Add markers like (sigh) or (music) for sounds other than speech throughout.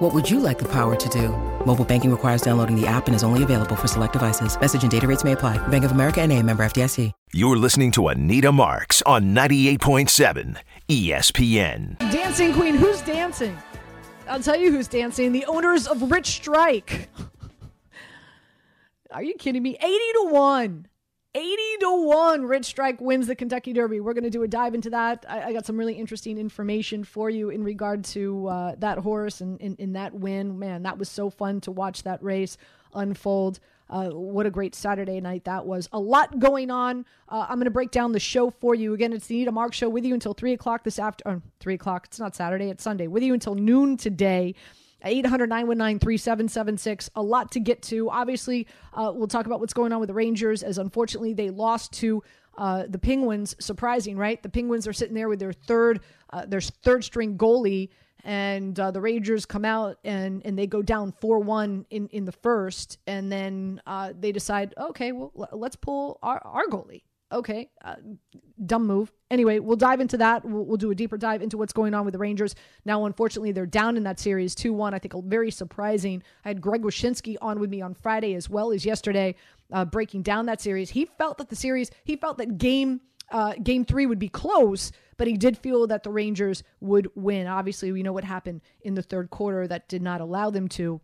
What would you like the power to do? Mobile banking requires downloading the app and is only available for select devices. Message and data rates may apply. Bank of America and a member FDIC. You're listening to Anita Marks on 98.7 ESPN. Dancing Queen, who's dancing? I'll tell you who's dancing. The owners of Rich Strike. (laughs) Are you kidding me? 80 to 1. 80 to 1 Rich Strike wins the Kentucky Derby. We're going to do a dive into that. I, I, got some really interesting information for you in regard to uh, that horse and in that win. Man, that was so fun to watch that race unfold. Uh, what a great Saturday night that was. A lot going on. Uh, I'm going to break down the show for you. Again, it's the Anita Mark Show with you until 3 o'clock this afternoon. 3 o'clock. It's not Saturday, it's Sunday. With you until noon today. 800 919 3776. A lot to get to. Obviously, uh, we'll talk about what's going on with the Rangers, as unfortunately they lost to uh, the Penguins. Surprising, right? The Penguins are sitting there with their third, uh, their third string goalie and uh, the Rangers come out and and they go down four one in in the first, and then uh, they decide, okay, well let's pull our our goalie. Okay, uh, dumb move. Anyway, we'll dive into that. We'll, we'll, do a deeper dive into what's going on with the Rangers. Now, unfortunately, they're down in that series 2 1. I think very surprising. I had Greg Wyshynski on with me on Friday as well as yesterday, uh, breaking down that series. He felt that the series, he felt that game uh, game three would be close, but he did feel that the Rangers would win. Obviously, we know what happened in the third quarter that did not allow them to,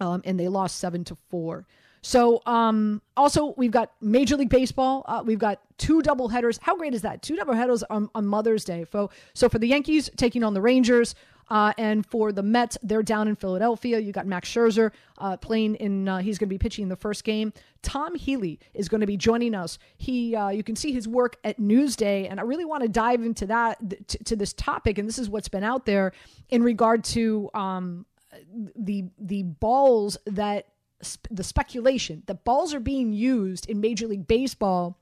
um, and they lost seven to four. So, um, also, we've got Major League Baseball. Uh, we've got two double headers. How great is that? Two double headers on, on Mother's Day. So, for the Yankees taking on the Rangers, uh, and for the Mets, they're down in Philadelphia. You got Max Scherzer uh, playing in. Uh, he's going to be pitching the first game. Tom Healey is going to be joining us. He, uh, you can see his work at Newsday, and I really want to dive into that to, to, this topic. And this is what's been out there in regard to um, the the balls that the speculation that balls are being used in Major League Baseball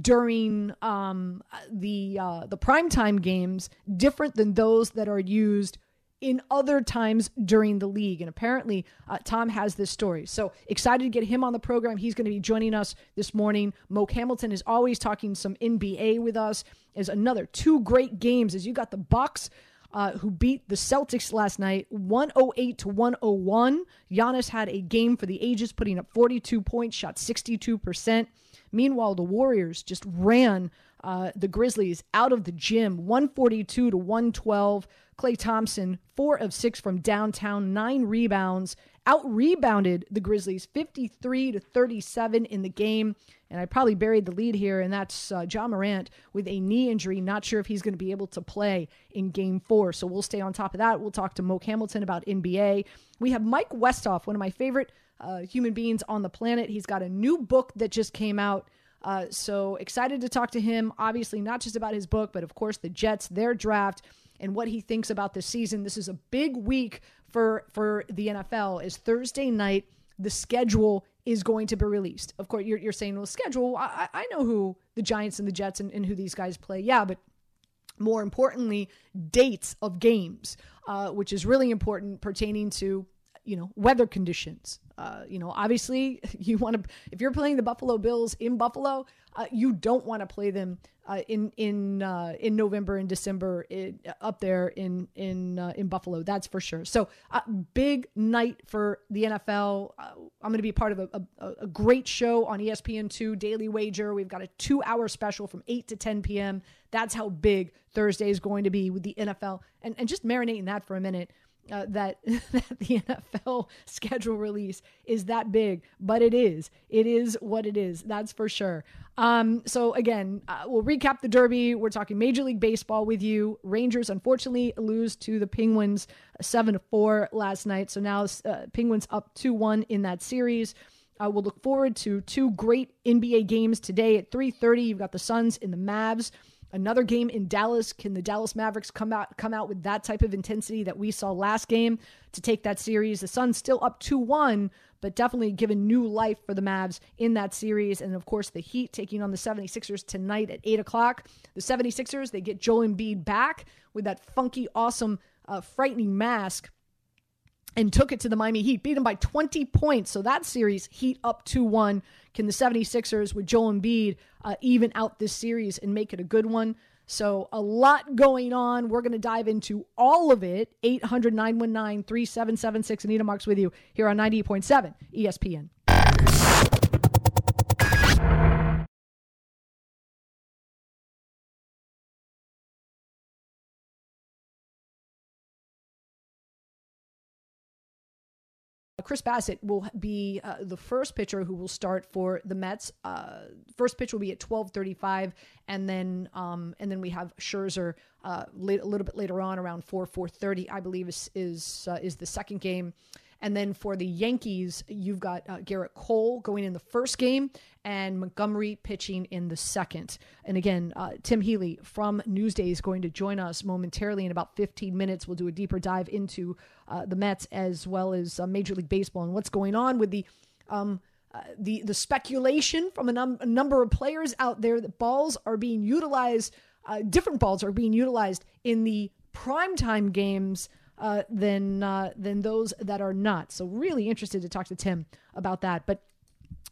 during um, the uh, the primetime games different than those that are used in other times during the league. And apparently, uh, Tom has this story. So excited to get him on the program. He's going to be joining us this morning. Moke Hamilton is always talking some NBA with us. Is another two great games as you got the Bucks. Uh, who beat the Celtics last night 108 to 101. Giannis had a game for the ages, putting up 42 points, shot 62%. Meanwhile, the Warriors just ran uh, the Grizzlies out of the gym 142 to 112. Klay Thompson, four of six from downtown, nine rebounds, out rebounded the Grizzlies 53 to 37 in the game. And I probably buried the lead here, and that's uh, Ja Morant with a knee injury. Not sure if he's going to be able to play in game four. So we'll stay on top of that. We'll talk to Moke Hamilton about NBA. We have Mike Westhoff, one of my favorite uh, human beings on the planet. He's got a new book that just came out. Uh, so excited to talk to him. Obviously, not just about his book, but of course the Jets, their draft, and what he thinks about this season. This is a big week for for the NFL. Is Thursday night the schedule is going to be released. Of course, you're, you're saying, well, schedule. I, I know who the Giants and the Jets and, and who these guys play. Yeah, but more importantly, dates of games, uh, which is really important pertaining to you know weather conditions. Uh, you know obviously (laughs) you want to if you're playing the buffalo bills in buffalo uh, you don't want to play them uh, in in uh, in november and december up there in in uh, in buffalo that's for sure. So uh, big night for the nfl i'm going to be part of a, a, a great show on espn2 daily wager. We've got a two hour special from 8 to 10 p.m that's how big thursday is going to be with the nfl and, and just marinating that for a minute uh, that, (laughs) that the NFL schedule release is that big, but it is. It is what it is. That's for sure. Um, so again, uh, we'll recap the Derby. We're talking Major League Baseball with you. Rangers unfortunately lose to the Penguins seven to four last night. So now uh, Penguins up two one in that series. Uh, we'll look forward to two great NBA games today at 3:30. You've got the Suns and the Mavs. Another game in Dallas. Can the Dallas Mavericks come out come out with that type of intensity that we saw last game to take that series? The Suns still up 2-1, but definitely given new life for the Mavs in that series. And of course, the Heat taking on the 76ers tonight at 8 o'clock. The 76ers, they get Joel Embiid back with that funky, awesome, uh, frightening mask and took it to the Miami Heat, beat them by 20 points. So that series, Heat up 2 1. Can the 76ers with Joel Embiid uh, even out this series and make it a good one? So a lot going on. We're going to dive into all of it. 800 919 3776. Anita Marks with you here on 98.7 ESPN. Chris Bassitt will be uh, the first pitcher who will start for the Mets. Uh, first pitch will be at 12:35, and then um, and then we have Scherzer uh, late, a little bit later on, around 4 4:30, I believe is is uh, is the second game. And then for the Yankees, you've got uh, Gerrit Cole going in the first game and Montgomery pitching in the second. And again, uh, Tim Healey from Newsday is going to join us momentarily in about 15 minutes. We'll do a deeper dive into uh, the Mets as well as uh, Major League Baseball and what's going on with the. Um, uh, the the speculation from a, num- a, number of players out there that balls are being utilized, uh, different balls are being utilized in the primetime games uh, than uh, than those that are not. So really interested to talk to Tim about that. But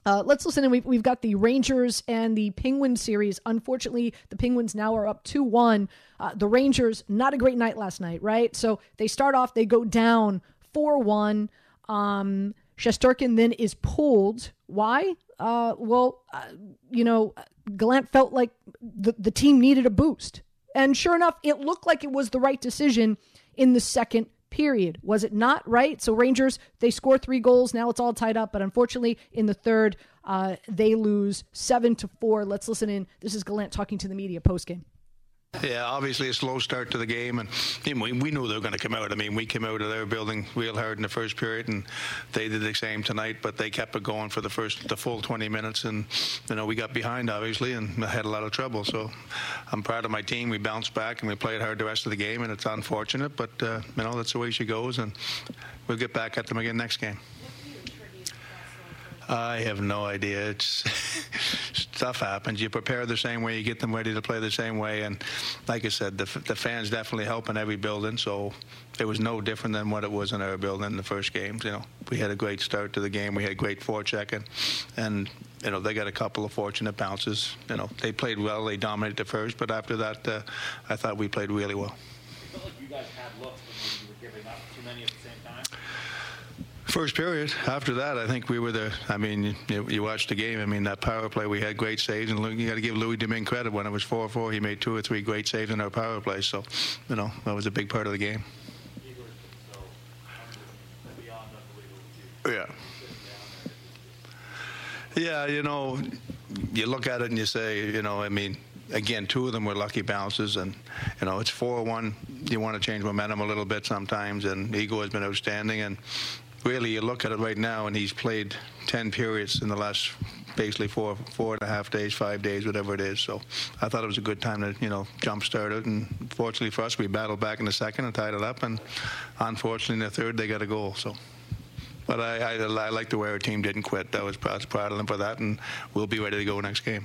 uh, let's listen. And we've, we've got the Rangers and the Penguins series. Unfortunately, the Penguins now are up 2 1. Uh, the Rangers, not a great night last night, right? So they start off, they go down 4 1. Um, Shesterkin then is pulled. Why? Uh, well, uh, you know, Gallant felt like the, the team needed a boost. And sure enough, it looked like it was the right decision in the second period. Was it not right? So Rangers they score three goals. Now it's all tied up. But unfortunately, in the third, uh, they lose seven to four. Let's listen in. This is Gallant talking to the media post game. Yeah, obviously a slow start to the game, and we, we knew they were going to come out. I mean, we came out of their building real hard in the first period, and they did the same tonight. But they kept it going for the first, the full 20 minutes, and you know we got behind obviously and had a lot of trouble. So I'm proud of my team. We bounced back and we played hard the rest of the game, and it's unfortunate, but uh, you know that's the way she goes, and we'll get back at them again next game. I have no idea. It's (laughs) stuff happens. You prepare the same way, you get them ready to play the same way, and like I said, the, the fans definitely help in every building. So it was no different than what it was in our building in the first games. You know, we had a great start to the game. We had great forechecking, and you know they got a couple of fortunate bounces. You know, they played well. They dominated the first, but after that, uh, I thought we played really well. felt like you guys had looks when you were giving up too many at the same time. First period. After that, I think we were the. I mean, you, you watched the game. I mean, that power play, we had great saves, and you got to give Louis Domingue credit. When it was 4-4, he made two or three great saves in our power play. So, you know, that was a big part of the game. Yeah. Yeah, you know, you look at it and you say, you know, I mean, again, two of them were lucky bounces, and you know, it's four-one. You want to change momentum a little bit sometimes, and Igor has been outstanding. And really, you look at it right now, and he's played ten periods in the last basically four four and a half days, five days, whatever it is. So I thought it was a good time to you know jump start it. And fortunately for us, we battled back in the second and tied it up. And unfortunately, in the third, they got a goal. So. But I, I, I like the way our team didn't quit. I was, was proud of them for that, and we'll be ready to go next game.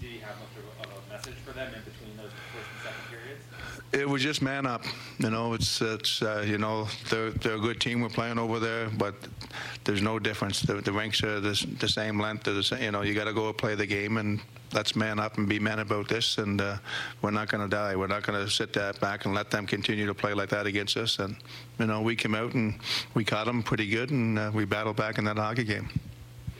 Did he have much of a message for them in between those first and second periods? It was just man up. You know, it's it's uh, you know they're they're a good team we're playing over there, but there's no difference. The, the rinks are the, the same length. The same, you know, you got to go play the game and let's man up and be men about this. And uh, we're not going to die. We're not going to sit back and let them continue to play like that against us. And you know, we came out and we caught them pretty good, and uh, we battled back in that hockey game.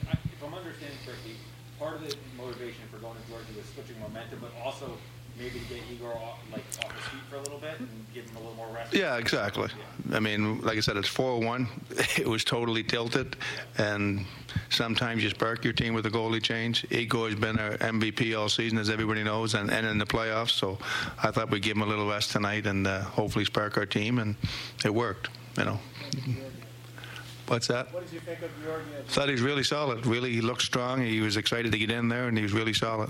If I'm understanding correctly, part of the motivation for going to Georgiev was switching momentum, but also maybe get Igor off, like off his feet for a little bit and give him a little more rest. Yeah, exactly. I mean, like I said, it's 4-1. (laughs) It was totally tilted, and sometimes you spark your team with a goalie change. Igor's been our MVP all season, as everybody knows, and, and in the playoffs. So I thought we'd give him a little rest tonight and uh, hopefully spark our team, and it worked. You know. What's that? What did you think of Georgiev? Thought he's really solid. Really, he looked strong. He was excited to get in there, and he was really solid.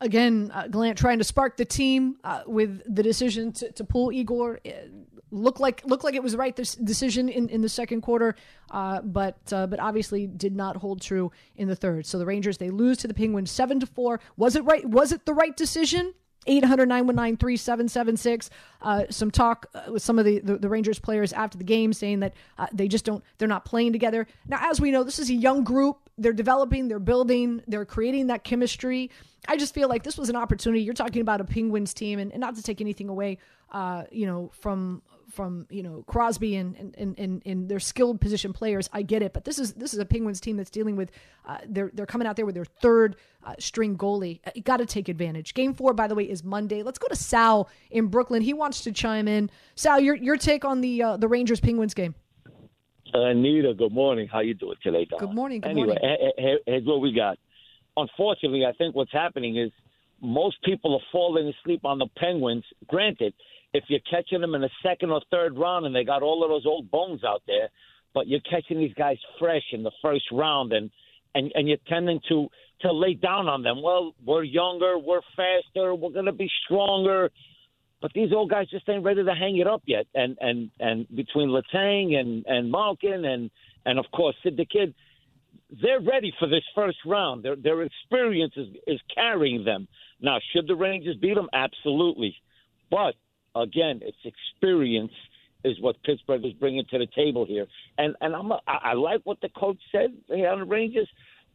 Again, uh, Gallant trying to spark the team uh, with the decision to, to pull Igor. It looked like looked like it was the right decision in, in the second quarter, uh, but uh, but obviously did not hold true in the third. So the Rangers they lose to the Penguins seven to four. Was it right? Was it the right decision? 800-919-3776. Uh, some talk uh, with some of the, the, the, Rangers players after the game saying that uh, they just don't, they're not playing together. Now, as we know, this is a young group. They're developing, they're building, they're creating that chemistry. I just feel like this was an opportunity. You're talking about a Penguins team, and, and not to take anything away, uh, you know, from from you know Crosby and and, and and their skilled position players. I get it, but this is this is a Penguins team that's dealing with uh, they're they're coming out there with their third uh, string goalie. Uh, you got to take advantage. Game four, by the way, is Monday. Let's go to Sal in Brooklyn. He wants to chime in. Sal, your your take on the uh, the Rangers Penguins game. Uh, Anita, good morning. How you doing today, Don? Good morning. Good anyway, morning. here's what we got. Unfortunately, I think what's happening is most people are falling asleep on the Penguins. Granted, if you're catching them in the second or third round and they got all of those old bones out there, but you're catching these guys fresh in the first round and and and you're tending to to lay down on them. Well, we're younger, we're faster, we're going to be stronger, but these old guys just ain't ready to hang it up yet. And and and between Letang and and Malkin and and of course Sid the Kid, they're ready for this first round. Their their experience is is carrying them. Now, should the Rangers beat them? Absolutely, but again, it's experience is what Pittsburgh is bringing to the table here. And and I'm a, I like what the coach said on the Rangers,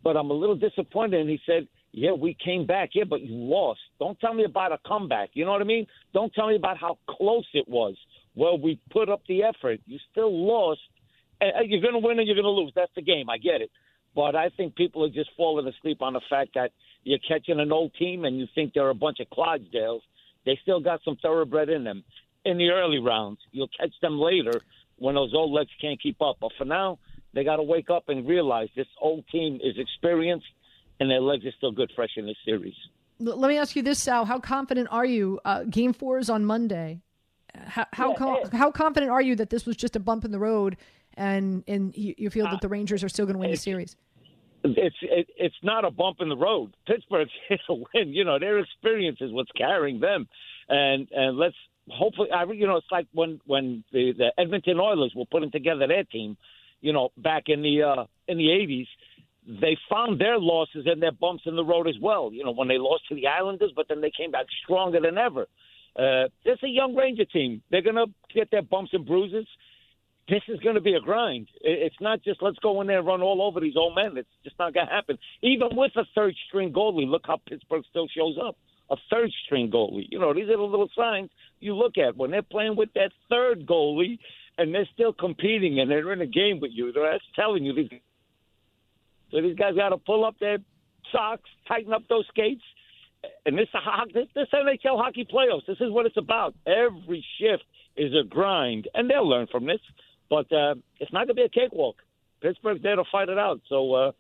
but I'm a little disappointed. And he said, "Yeah, we came back, yeah, but you lost. Don't tell me about a comeback. You know what I mean? Don't tell me about how close it was. Well, we put up the effort. You still lost. You're going to win and you're going to lose. That's the game. I get it. But I think people are just falling asleep on the fact that you're catching an old team and you think they're a bunch of Clydesdales they still got some thoroughbred in them in the early rounds. You'll catch them later when those old legs can't keep up. But for now, they got to wake up and realize this old team is experienced and their legs are still good fresh in this series. Let me ask you this, Sal. How confident are you? Uh, game four is on Monday. How how, yeah, com- how confident are you that this was just a bump in the road, and and you, you feel that the Rangers are still going to win the series? it's it, it's not a bump in the road. (laughs) Pittsburgh's going to win. You know, their experience is what's carrying them, and and let's hopefully. I you know, it's like when when the, the Edmonton Oilers were putting together their team, you know, back in the uh, in the '80s. They found their losses and their bumps in the road as well. You know, when they lost to the Islanders, but then they came back stronger than ever. Uh, it's a young Ranger team. They're going to get their bumps and bruises this is going to be a grind. It's not just let's go in there and run all over these old men. It's just not going to happen. Even with a third string goalie, look how Pittsburgh still shows up. A third string goalie. You know, these are the little signs you look at when they're playing with that third goalie and they're still competing and they're in a game with you. That's telling you these. So these guys got to pull up their socks, tighten up those skates. And this, this, NHL hockey playoffs, this is what it's about. Every shift is a grind, and they'll learn from this. But uh, it's not going to be a cakewalk. Pittsburgh's there to fight it out. So uh,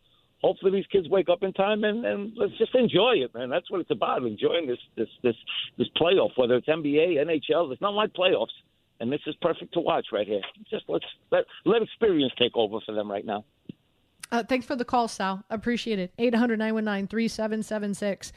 hopefully these kids wake up in time and, and let's just enjoy it, man. That's what it's about, enjoying this this this this playoff, whether it's NBA, NHL. It's not like playoffs, and this is perfect to watch right here. Just let's let let experience take over for them right now. Uh, thanks for the call, Sal. Appreciate it. 800 919 3776.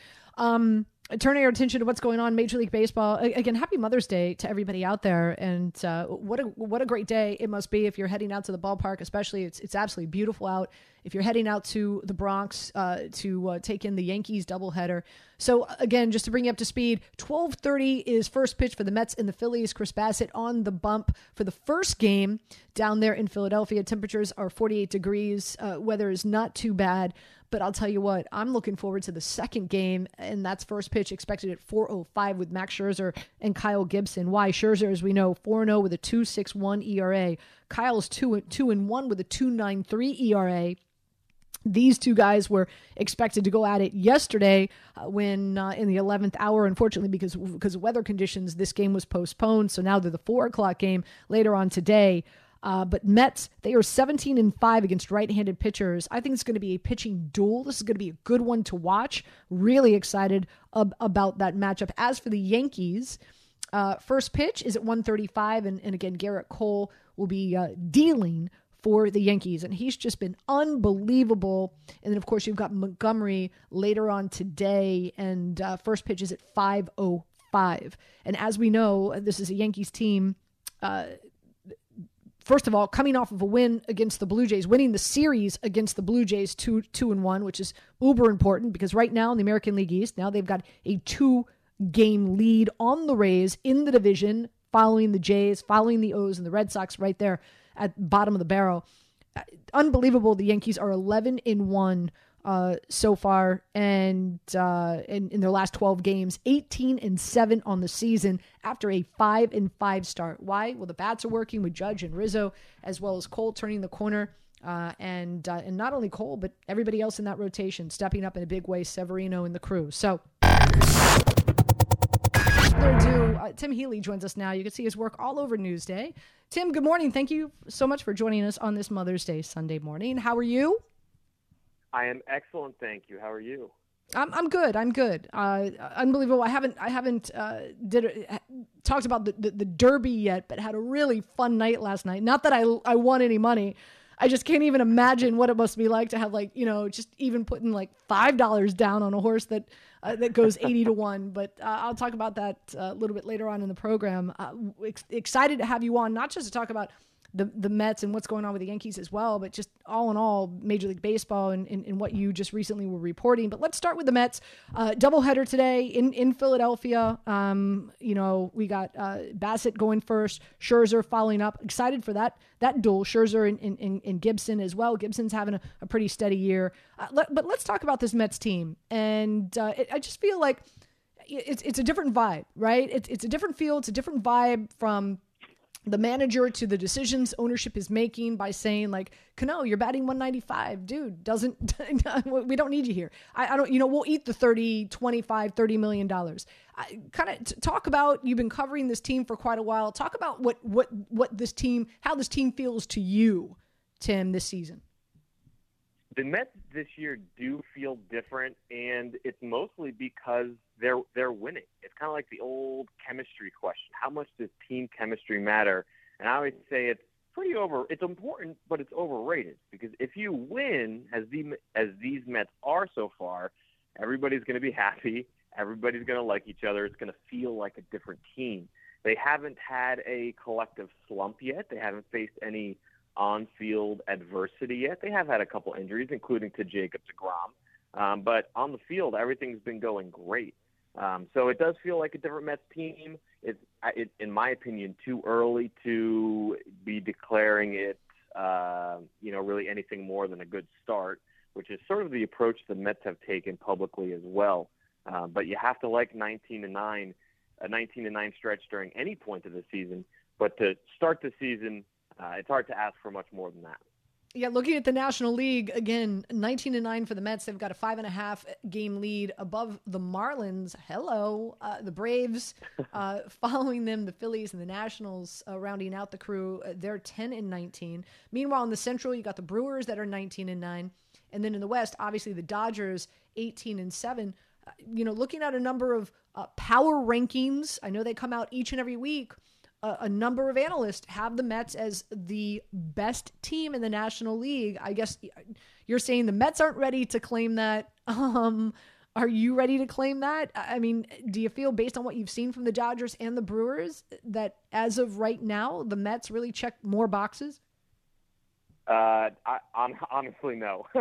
Turning our attention to what's going on Major League Baseball. Again, happy Mother's Day to everybody out there, and uh, what a what a great day it must be if you're heading out to the ballpark. Especially, it's it's absolutely beautiful out. If you're heading out to the Bronx uh, to uh, take in the Yankees doubleheader. So again, just to bring you up to speed, 12:30 is first pitch for the Mets and the Phillies. Chris Bassitt on the bump for the first game down there in Philadelphia. Temperatures are 48 degrees. Uh, weather is not too bad. But I'll tell you what, I'm looking forward to the second game, and that's first pitch expected at 4:05 with Max Scherzer and Kyle Gibson. Why Scherzer, as we know, 4-0 with a 2.61 ERA. Kyle's two two and one with a 2.93 ERA. These two guys were expected to go at it yesterday uh, when uh, in the 11th hour. Unfortunately, because because of weather conditions, this game was postponed. So now they're the four o'clock game later on today. Uh, but Mets, they are 17 and 5 against right handed pitchers. I think it's going to be a pitching duel. This is going to be a good one to watch. Really excited ab- about that matchup. As for the Yankees, uh, first pitch is at 135. And, and again, Gerrit Cole will be uh, dealing for the Yankees, and he's just been unbelievable. And then, of course, you've got Montgomery later on today, and uh, first pitch is at 5:05. And as we know, this is a Yankees team. Uh, first of all, coming off of a win against the Blue Jays, winning the series against the Blue Jays two two and one, which is uber important because right now in the American League East, now they've got a two game lead on the Rays in the division, following the Jays, following the O's and the Red Sox right there at bottom of the barrel. Uh, unbelievable. The Yankees are 11 in 1 uh, so far, and uh, in, in their last 12 games, 18 and 7 on the season after a 5 and 5 start. Why? Well, the bats are working with Judge and Rizzo, as well as Cole turning the corner. Uh, and uh, and not only Cole, but everybody else in that rotation stepping up in a big way. Severino and the crew. So ado, uh, Tim Healey joins us now. You can see his work all over Newsday. Tim, good morning. Thank you so much for joining us on this Mother's Day Sunday morning. How are you? I am excellent, thank you. How are you? I'm I'm good. I'm good. Uh, unbelievable. I haven't I haven't uh, did talked about the, the, the Derby yet, but had a really fun night last night. Not that I I won any money. I just can't even imagine what it must be like to have like you know just even putting like five dollars down on a horse that uh, that goes (laughs) eighty to one. But uh, I'll talk about that uh, a little bit later on in the program. Uh, ex- excited to have you on, not just to talk about the the Mets and what's going on with the Yankees as well, but just all in all, Major League Baseball and, and, and what you just recently were reporting. But let's start with the Mets. Uh, doubleheader today in in Philadelphia. Um, you know, we got uh, Bassitt going first, Scherzer following up. Excited for that that duel, Scherzer and, and, and Gibson as well. Gibson's having a, a pretty steady year. Uh, let, but let's talk about this Mets team, and uh, it, I just feel like it's it's a different vibe, right? It's it's a different feel. It's a different vibe from the manager to the decisions ownership is making by saying like Cano, you're batting 195 dude doesn't (laughs) we don't need you here. I, I, don't you know we'll eat the 30 25 30 million dollars. Kind of talk about you've been covering this team for quite a while. Talk about what what what this team how this team feels to you tim this season. The Mets this year do feel different, and it's mostly because they're they're winning. It's kind of like the old chemistry question: How much does team chemistry matter? And I always say it's pretty over. It's important, but it's overrated because if you win, as the as these Mets are so far, everybody's going to be happy. Everybody's going to like each other. It's going to feel like a different team. They haven't had a collective slump yet. They haven't faced any on field adversity yet. They have had a couple injuries, including to Jacob DeGrom. Um, but on the field, everything's been going great. Um, so it does feel like a different Mets team. It's, it, in my opinion, too early to be declaring it, uh, you know, really anything more than a good start, which is sort of the approach the Mets have taken publicly as well. Uh, but you have to like 19 to 9, a 19 to 9 stretch during any point of the season. But to start the season uh, it's hard to ask for much more than that. Yeah, looking at the National League again, nineteen to nine for the Mets. They've got a five and a half game lead above the Marlins. Hello, uh, the Braves. Uh, (laughs) following them, the Phillies and the Nationals uh, rounding out the crew. Uh, they're ten and nineteen. Meanwhile, in the Central, you got the Brewers that are nineteen and nine, and then in the West, obviously the Dodgers eighteen and seven. Uh, you know, looking at a number of uh, power rankings, I know they come out each and every week a, number of analysts have the Mets as the best team in the National League. I guess you're saying the Mets aren't ready to claim that. (laughs) Um, are you ready to claim that? I mean, do you feel based on what you've seen from the Dodgers and the Brewers that as of right now, the Mets really check more boxes? Uh, I, honestly, no. (laughs)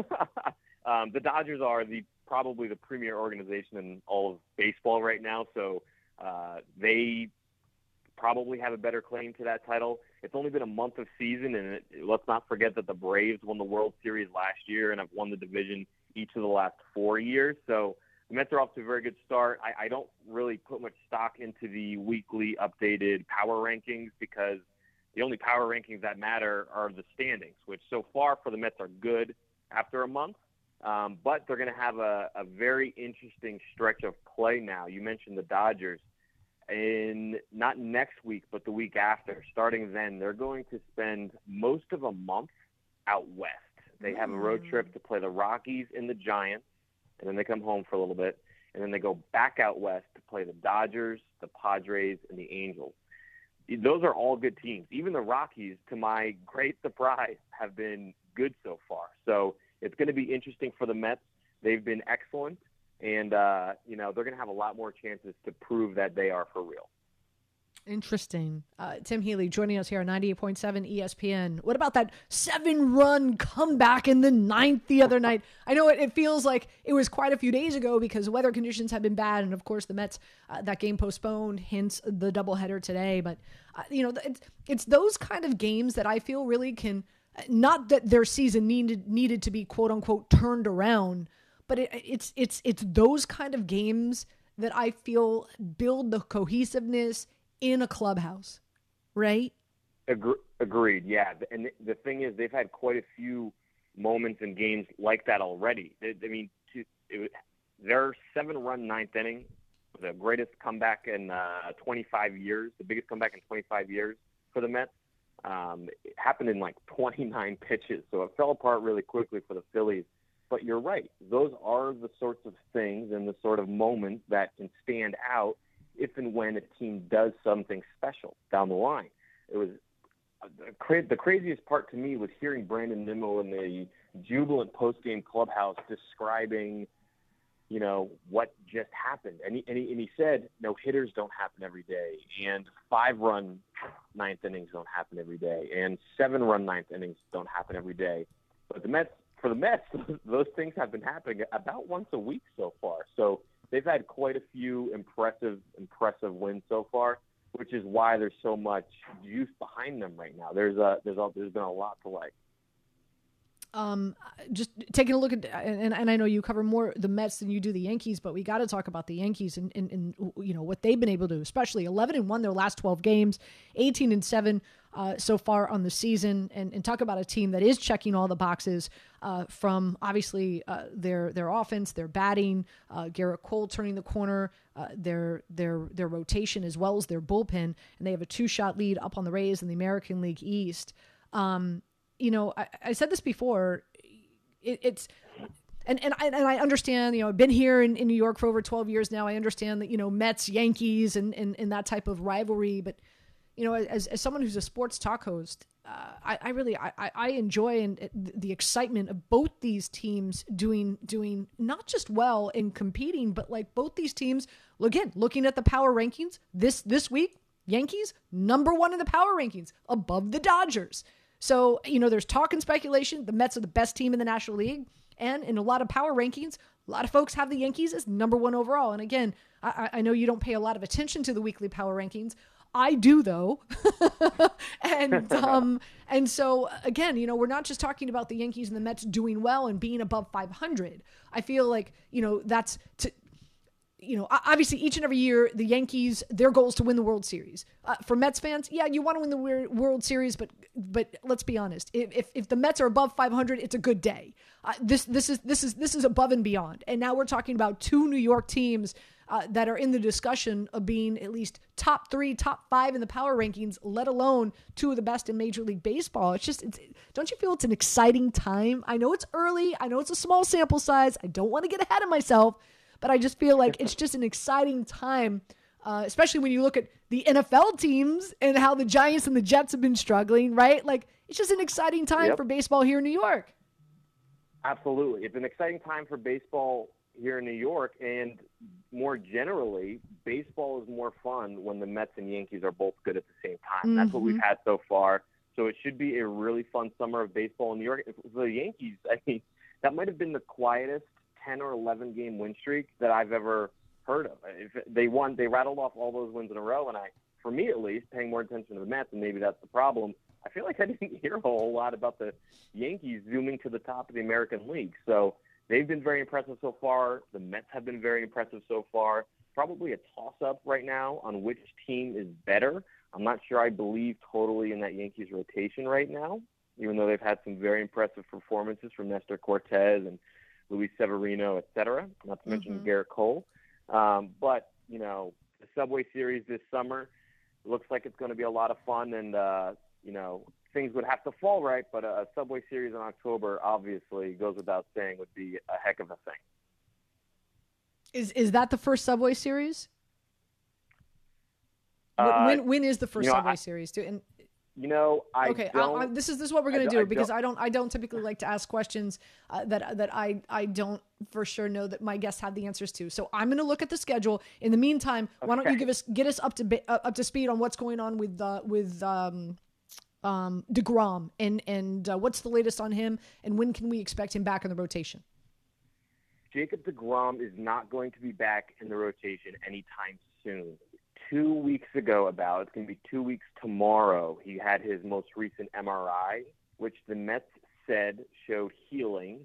um, the Dodgers are the probably the premier organization in all of baseball right now, so uh, they probably have a better claim to that title. It's only been a month of season, and it, let's not forget that the Braves won the World Series last year and have won the division each of the last four years. So the Mets are off to a very good start. I, I don't really put much stock into the weekly updated power rankings because the only power rankings that matter are the standings, which so far for the Mets are good after a month. Um, but they're going to have a, a very interesting stretch of play now. You mentioned the Dodgers in not next week, but the week after. Starting then, they're going to spend most of a month out west. They have a road trip mm. to play the Rockies and the Giants, and then they come home for a little bit, and then they go back out west to play the Dodgers, the Padres, and the Angels. those are all good teams. Even the Rockies, to my great surprise, have been good so far. So it's going to be interesting for the Mets. They've been excellent, and uh, you know they're going to have a lot more chances to prove that they are for real. Interesting. Uh, Tim Healey joining us here on 98.7 ESPN. What about that seven run comeback in the ninth the other night? I know it, it, feels like it was quite a few days ago because weather conditions have been bad. And of course, the Mets, uh, that game postponed, hence the doubleheader today. But, uh, you know, it's, it's those kind of games that I feel really can, not that their season needed, needed to be quote unquote turned around, but it, it's, it's, it's those kind of games that I feel build the cohesiveness in a clubhouse, right? agreed. Yeah, and the thing is, they've had quite a few moments in games like that already. I mean, it, their seven-run ninth inning, the greatest comeback in uh, 25 years, the biggest comeback in 25 years for the Mets. Um, it happened in like 29 pitches, so it fell apart really quickly for the Phillies. But you're right; those are the sorts of things and the sort of moments that can stand out if and when a team does something special down the line. It was the craziest part to me was hearing Brandon Nimmo in the jubilant post-game clubhouse describing, you know, what just happened. And he, and he, and he said, no hitters don't happen every day, and five-run ninth innings don't happen every day, and seven-run ninth innings don't happen every day. But the Mets, for the Mets, (laughs) those things have been happening about once a week so far. So they've had quite a few impressive, impressive wins so far, which is why there's so much juice behind them right now. There's a there's a, there's been a lot to like. Um, just taking a look at, and, and I know you cover more the Mets than you do the Yankees, but we got to talk about the Yankees and, and, and, you know, what they've been able to do, especially 11 and 1 their last 12 games, 18 and 7 uh, so far on the season, and, and talk about a team that is checking all the boxes uh, from obviously uh, their their offense, their batting, uh, Gerrit Cole turning the corner, uh, their their their rotation as well as their bullpen, and they have a two shot lead up on the Rays in the American League East. Um, you know, I, I said this before. It, it's and and I, and I understand, you know, I've been here in, in New York for over 12 years now. I understand that, you know, Mets, Yankees, and, and, and that type of rivalry. But, you know, as, as someone who's a sports talk host, uh, I, I really I, I enjoy and uh, the excitement of both these teams doing doing not just well in competing, but like both these teams again looking at the power rankings this this week, Yankees number one in the power rankings above the Dodgers. So, you know, there's talk and speculation. The Mets are the best team in the National League. And in a lot of power rankings, a lot of folks have the Yankees as number one overall. And again, I, I know you don't pay a lot of attention to the weekly power rankings. I do though, (laughs) and (laughs) um, and so again, you know, we're not just talking about the Yankees and the Mets doing well and being above 500. I feel like you know that's to you know, obviously each and every year the Yankees their goal is to win the World Series. Uh, for Mets fans, yeah, you want to win the World Series, but but let's be honest, if if the Mets are above 500, it's a good day. Uh, this this is this is this is above and beyond. And now we're talking about two New York teams uh, that are in the discussion of being at least top three, top five in the power rankings, let alone two of the best in Major League Baseball. It's just, it's, don't you feel it's an exciting time? I know it's early. I know it's a small sample size. I don't want to get ahead of myself but I just feel like it's just an exciting time, uh, especially when you look at the NFL teams and how the Giants and the Jets have been struggling, right? Like it's just an exciting time yep. for baseball here in New York. Absolutely, it's an exciting time for baseball here in New York, and more generally, baseball is more fun when the Mets and Yankees are both good at the same time. Mm-hmm. That's what we've mm-hmm. had so far. So it should be a really fun summer of baseball in New York. For the Yankees, (laughs) I mean, that might have been the quietest 10 or 11 game win streak that I've ever heard of. If they won, they rattled off all those wins in a row, and I, for me at least, paying more attention to the Mets, and maybe that's the problem. I feel like I (laughs) didn't hear a whole lot about the Yankees zooming to the top of the American League. So they've been very impressive so far. The Mets have been very impressive so far. Probably a toss up right now on which team is better. I'm not sure I believe totally in that Yankees rotation right now, even though they've had some very impressive performances from Nestor Cortes and Luis Severino, et cetera, not to mention mm-hmm. Gerrit Cole. Um, but, you know, the Subway Series this summer looks like it's going to be a lot of fun, and, uh, you know, things would have to fall right, but a, Subway Series in October obviously goes without saying would be a heck of a thing. Is is that the first Subway Series? Uh, when when is the first you know, Subway I- Series? Too? And You know, I okay, don't. I, this is this is what we're gonna don't- do I because don't- I don't I don't typically like to ask questions uh, that that I I don't for sure know that my guests have the answers to. So I'm gonna look at the schedule. In the meantime, why don't you give us get us up to uh, up to speed on what's going on with uh, with um, um, Degrom and and uh, what's the latest on him and when can we expect him back in the rotation? Jacob DeGrom is not going to be back in the rotation anytime soon. Two weeks ago, about it's going to be two weeks tomorrow. He had his most recent MRI, which the Mets said showed healing,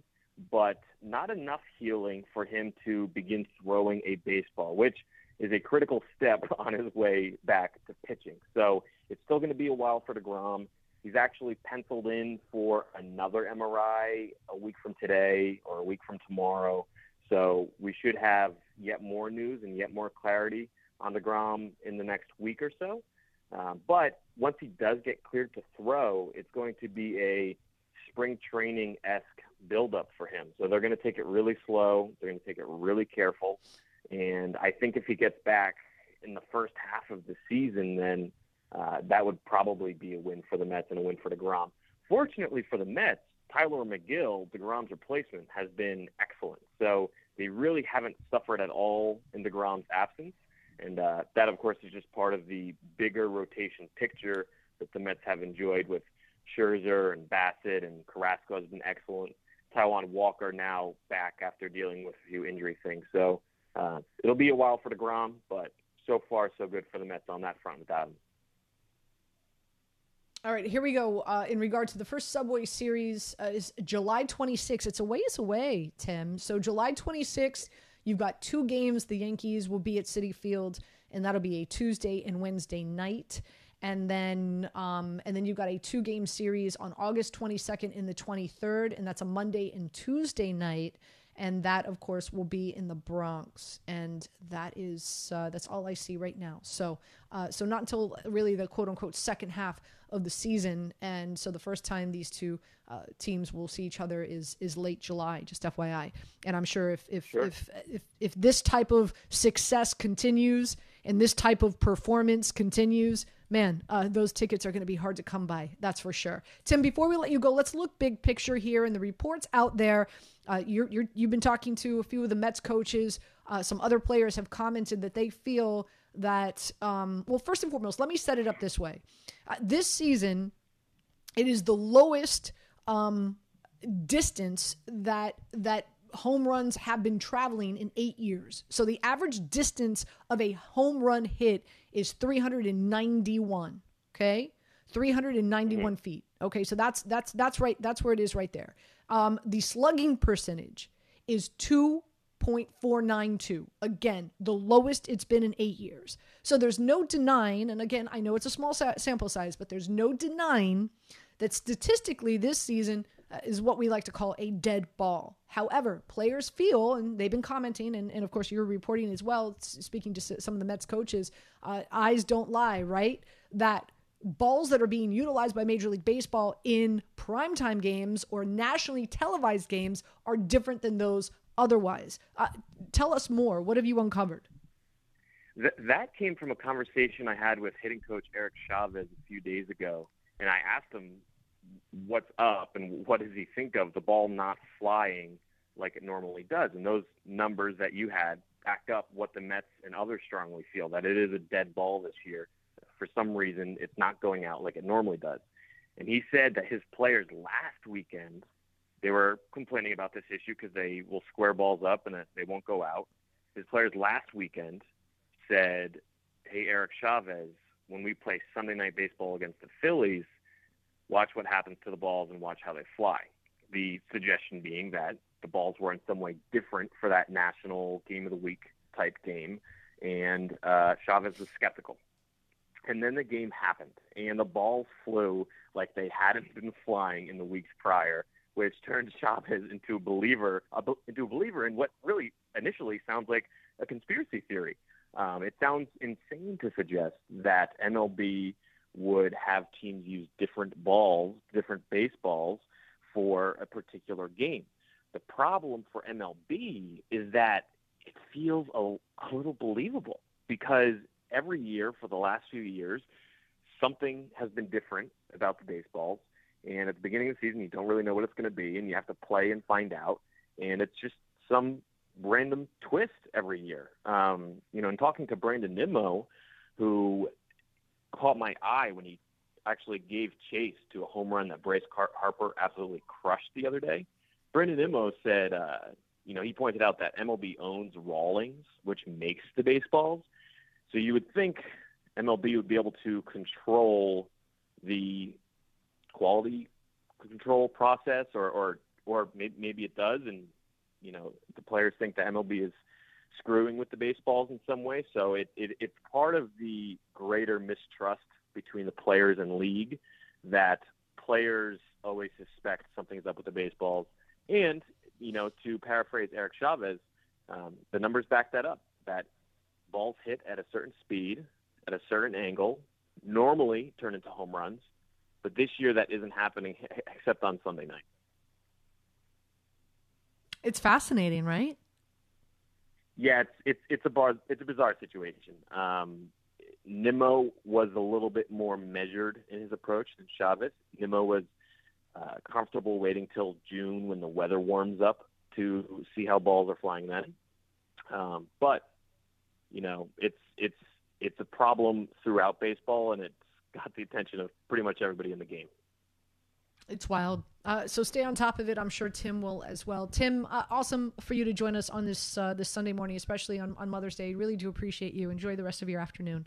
but not enough healing for him to begin throwing a baseball, which is a critical step (laughs) on his way back to pitching. So it's still going to be a while for DeGrom. He's actually penciled in for another MRI a week from today or a week from tomorrow. So we should have yet more news and yet more clarity on DeGrom in the next week or so. Uh, but once he does get cleared to throw, it's going to be a spring training esque buildup for him. So they're going to take it really slow. They're going to take it really careful. And I think if he gets back in the first half of the season, then uh, that would probably be a win for the Mets and a win for DeGrom. Fortunately for the Mets, Tylor Megill, DeGrom's replacement, has been excellent. So they really haven't suffered at all in DeGrom's absence. And uh, that, of course, is just part of the bigger rotation picture that the Mets have enjoyed with Scherzer and Bassitt and Carrasco has been excellent. Taijuan Walker now back after dealing with a few injury things. So uh, it'll be a while for DeGrom, but so far so good for the Mets on that front without him. All right, here we go. Uh, in regard to the first Subway Series, uh, is July 26th. It's a ways away, Tim. So July 26th, you've got two games. The Yankees will be at Citi Field, and that'll be a Tuesday and Wednesday night. And then, um, and then you've got a two-game series on August 22nd and the 23rd, and that's a Monday and Tuesday night. And that, of course, will be in the Bronx, and that is uh, that's all I see right now. So, uh, so not until really the quote-unquote second half of the season, and so the first time these two uh, teams will see each other is is late July. Just FYI, and I'm sure if if if, if if this type of success continues and this type of performance continues, man, uh, those tickets are going to be hard to come by. That's for sure. Tim, before we let you go, let's look big picture here and the reports out there. Uh, you're, you're, you've been talking to a few of the Mets coaches. Uh, some other players have commented that they feel that, um, well, first and foremost, let me set it up this way. Uh, this season, it is the lowest um, distance that that home runs have been traveling in eight years. So the average distance of a home run hit is 391. Okay, 391 feet. Okay, so that's that's that's right. That's where it is right there. Um, the slugging percentage is 2.492. Again, the lowest it's been in eight years. So there's no denying, and again, I know it's a small sa- sample size, but there's no denying that statistically this season uh, is what we like to call a dead ball. However, players feel, and they've been commenting, and, and of course you're reporting as well, speaking to some of the Mets coaches, uh, eyes don't lie, right? That balls that are being utilized by Major League Baseball in primetime games or nationally televised games are different than those otherwise. Uh, tell us more. What have you uncovered? Th- that came from a conversation I had with hitting coach Eric Chavez a few days ago, and I asked him what's up and what does he think of the ball not flying like it normally does. And those numbers that you had back up what the Mets and others strongly feel that it is a dead ball this year. For some reason, it's not going out like it normally does. And he said that his players last weekend they were complaining about this issue because they will square balls up and they won't go out. His players last weekend said, "Hey, Eric Chavez, when we play Sunday night baseball against the Phillies, watch what happens to the balls and watch how they fly." The suggestion being that the balls were in some way different for that national game of the week type game, and uh, Chavez was skeptical. And then the game happened, and the balls flew like they hadn't been flying in the weeks prior, which turned Chavez into a believer, into a believer in what really initially sounds like a conspiracy theory. Um, it sounds insane to suggest that MLB would have teams use different balls, different baseballs for a particular game. The problem for MLB is that it feels a, a little believable because every year for the last few years, something has been different about the baseballs. And at the beginning of the season, you don't really know what it's going to be, and you have to play and find out. And it's just some random twist every year. Um, you know, and talking to Brandon Nimmo, who caught my eye when he actually gave chase to a home run that Bryce Harper absolutely crushed the other day. Brandon Nimmo said, uh, you know, he pointed out that MLB owns Rawlings, which makes the baseballs. So you would think MLB would be able to control the quality control process, or or or maybe it does, and you know the players think the MLB is screwing with the baseballs in some way. So it, it it's part of the greater mistrust between the players and league that players always suspect something's up with the baseballs. And you know, to paraphrase Eric Chavez, um, the numbers back that up. That balls hit at a certain speed, at a certain angle, normally turn into home runs. But this year, that isn't happening (laughs) except on Sunday night. It's fascinating, right? Yeah, it's it's it's a bar it's a bizarre situation. Um, Nimmo was a little bit more measured in his approach than Chavez. Nimmo was uh, comfortable waiting till June when the weather warms up to see how balls are flying then. Um, but you know, it's it's it's a problem throughout baseball, and it's got the attention of pretty much everybody in the game. It's wild. Uh, so stay on top of it. I'm sure Tim will as well. Tim, uh, awesome for you to join us on this uh, this Sunday morning, especially on, on Mother's Day. Really do appreciate you. Enjoy the rest of your afternoon.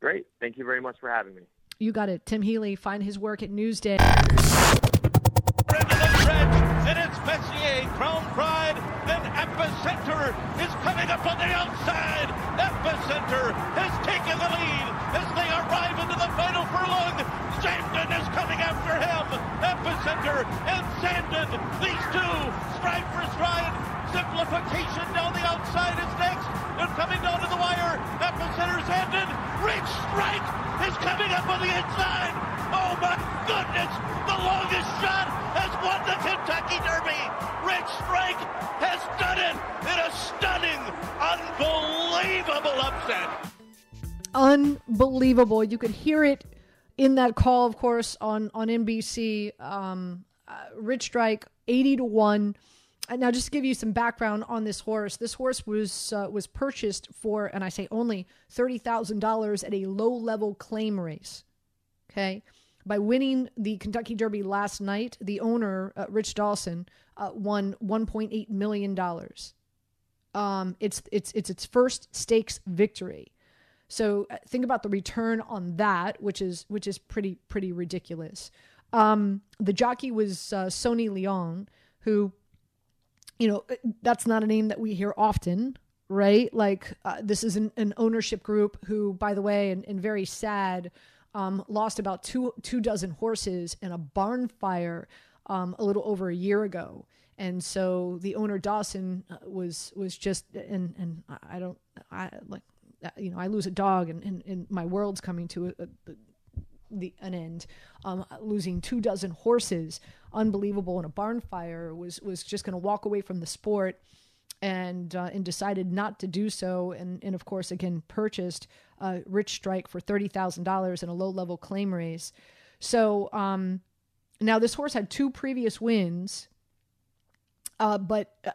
Great. Thank you very much for having me. You got it. Tim Healey. Find his work at Newsday. Messier, Crown Pride, and Epicenter is coming up on the outside. Epicenter has taken the lead as they arrive into the final furlong. Zandon is coming after him. Epicenter and Zandon, these two, stride for stride. Simplification down the outside is next. They're coming down to the wire. Epicenter's ended. Rich Strike is coming up on the inside. Oh my goodness! The longest shot has won the Kentucky Derby. Rich Strike has done it in a stunning, unbelievable upset. Unbelievable. You could hear it in that call, of course, on on NBC. Um, uh, Rich Strike, eighty to one. Now, just to give you some background on this horse, this horse was uh, was purchased for, and I say only thirty thousand dollars at a low level claim race. Okay, by winning the Kentucky Derby last night, the owner uh, Rich Dawson uh, won one point eight million dollars. Um, it's it's it's its first stakes victory. So uh, think about the return on that, which is which is pretty pretty ridiculous. Um, the jockey was uh, Sonny Leon, who, you know, uh, that's not a name that we hear often, right? Like uh, this is an, an, ownership group who, by the way, and, and very sad, um, lost about two two dozen horses in a barn fire um, a little over a year ago. And so the owner Dawson uh, was was just and and I don't I like uh, you know, I lose a dog and, and, and my world's coming to a, a, the an end. Um, losing two dozen horses, unbelievable in a barn fire, was was just going to walk away from the sport, and uh, and decided not to do so, and and of course again purchased uh, Rich Strike for thirty thousand dollars in a low level claim race. So um, now this horse had two previous wins uh, but uh,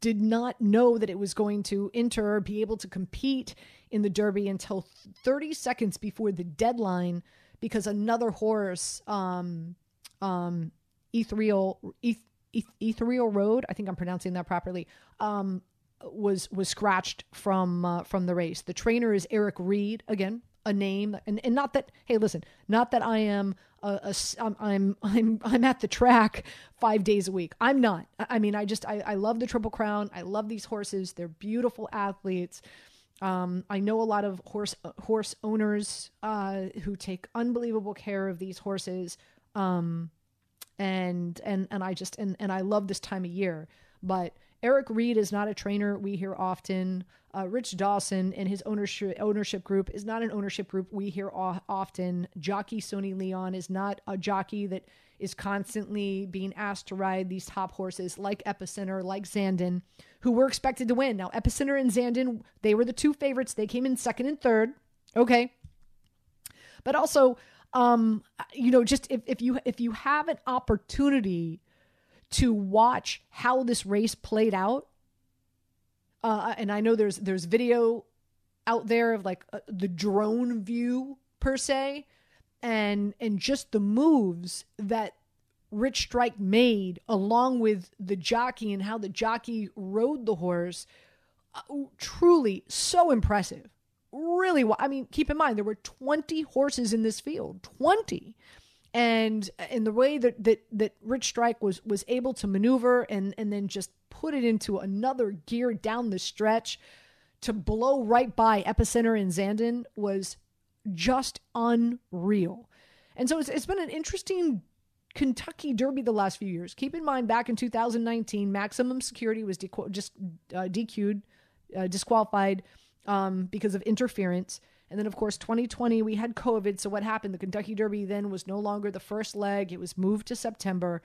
did not know that it was going to enter or be able to compete in the Derby until 30 seconds before the deadline because another horse, um, um, Ethereal, Eth- Ethereal Road, I think I'm pronouncing that properly, um, was was scratched from uh, from the race. The trainer is Eric Reed again, a name, and, and not that. Hey, listen, not that I am a, a, I'm (laughs) I'm I'm at the track five days a week. I'm not. I mean, I just I, I love the Triple Crown. I love these horses. They're beautiful athletes. Um, I know a lot of horse horse owners uh, who take unbelievable care of these horses. Um, and and and I just and and I love this time of year. But Eric Reed is not a trainer we hear often. Uh, Rich Dawson and his ownership ownership group is not an ownership group we hear o- often. Jockey Sonny Leon is not a jockey that is constantly being asked to ride these top horses like Epicenter, like Zandon, who were expected to win. Now, Epicenter and Zandon, they were the two favorites. They came in second and third. Okay. But also, um, you know, just if, if you if you have an opportunity to watch how this race played out, uh, and I know there's there's video out there of like uh, the drone view per se, and and just the moves that Rich Strike made along with the jockey and how the jockey rode the horse, uh, truly so impressive. Really, I mean, keep in mind there were 20 horses in this field, 20 and in the way that that that Rich Strike was was able to maneuver and and then just put it into another gear down the stretch to blow right by Epicenter and Zandon was just unreal. And so it's, it's been an interesting Kentucky Derby the last few years. Keep in mind, back in 2019, Maximum Security was dequ- just uh, DQ'd, uh, disqualified um, because of interference. And then, of course, 2020, we had COVID. So, what happened? The Kentucky Derby then was no longer the first leg, it was moved to September.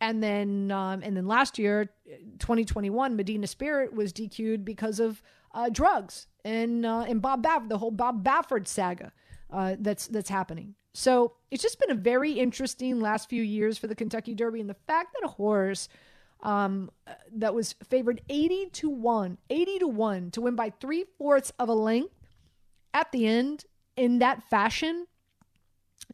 And then, um, and then last year, 2021, Medina Spirit was DQ'd because of uh, drugs and uh, and Bob Baffert, the whole Bob Baffert saga uh, that's that's happening. So it's just been a very interesting last few years for the Kentucky Derby, and the fact that a horse um, that was favored 80 to 1, 80 to 1 to win by three fourths of a length at the end in that fashion.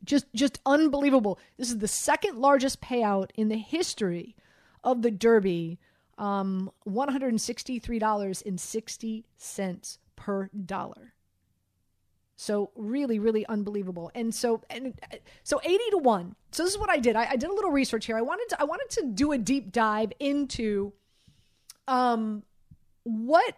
Just just unbelievable. This is the second largest payout in the history of the derby um, $163.60 per dollar so really really unbelievable. And so and so 80 to 1 so this is what i did. I, I did a little research here. I wanted to i wanted to do a deep dive into um what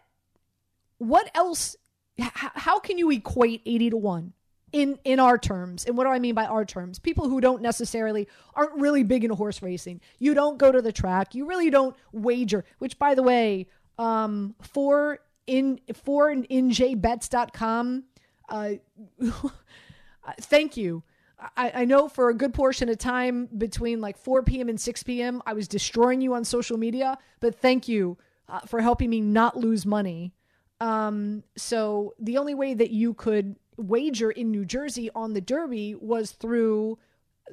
what else how can you equate 80 to 1 in in our terms? And what do i mean by our terms? People who don't necessarily aren't really big into horse racing. You don't go to the track. You really don't wager which by the way um for in for in njbets.com (laughs) uh thank you I, I know for a good portion of time between like 4 p.m. and 6 p.m., I was destroying you on social media, but thank you uh, for helping me not lose money um, so the only way that you could wager in New Jersey on the Derby was through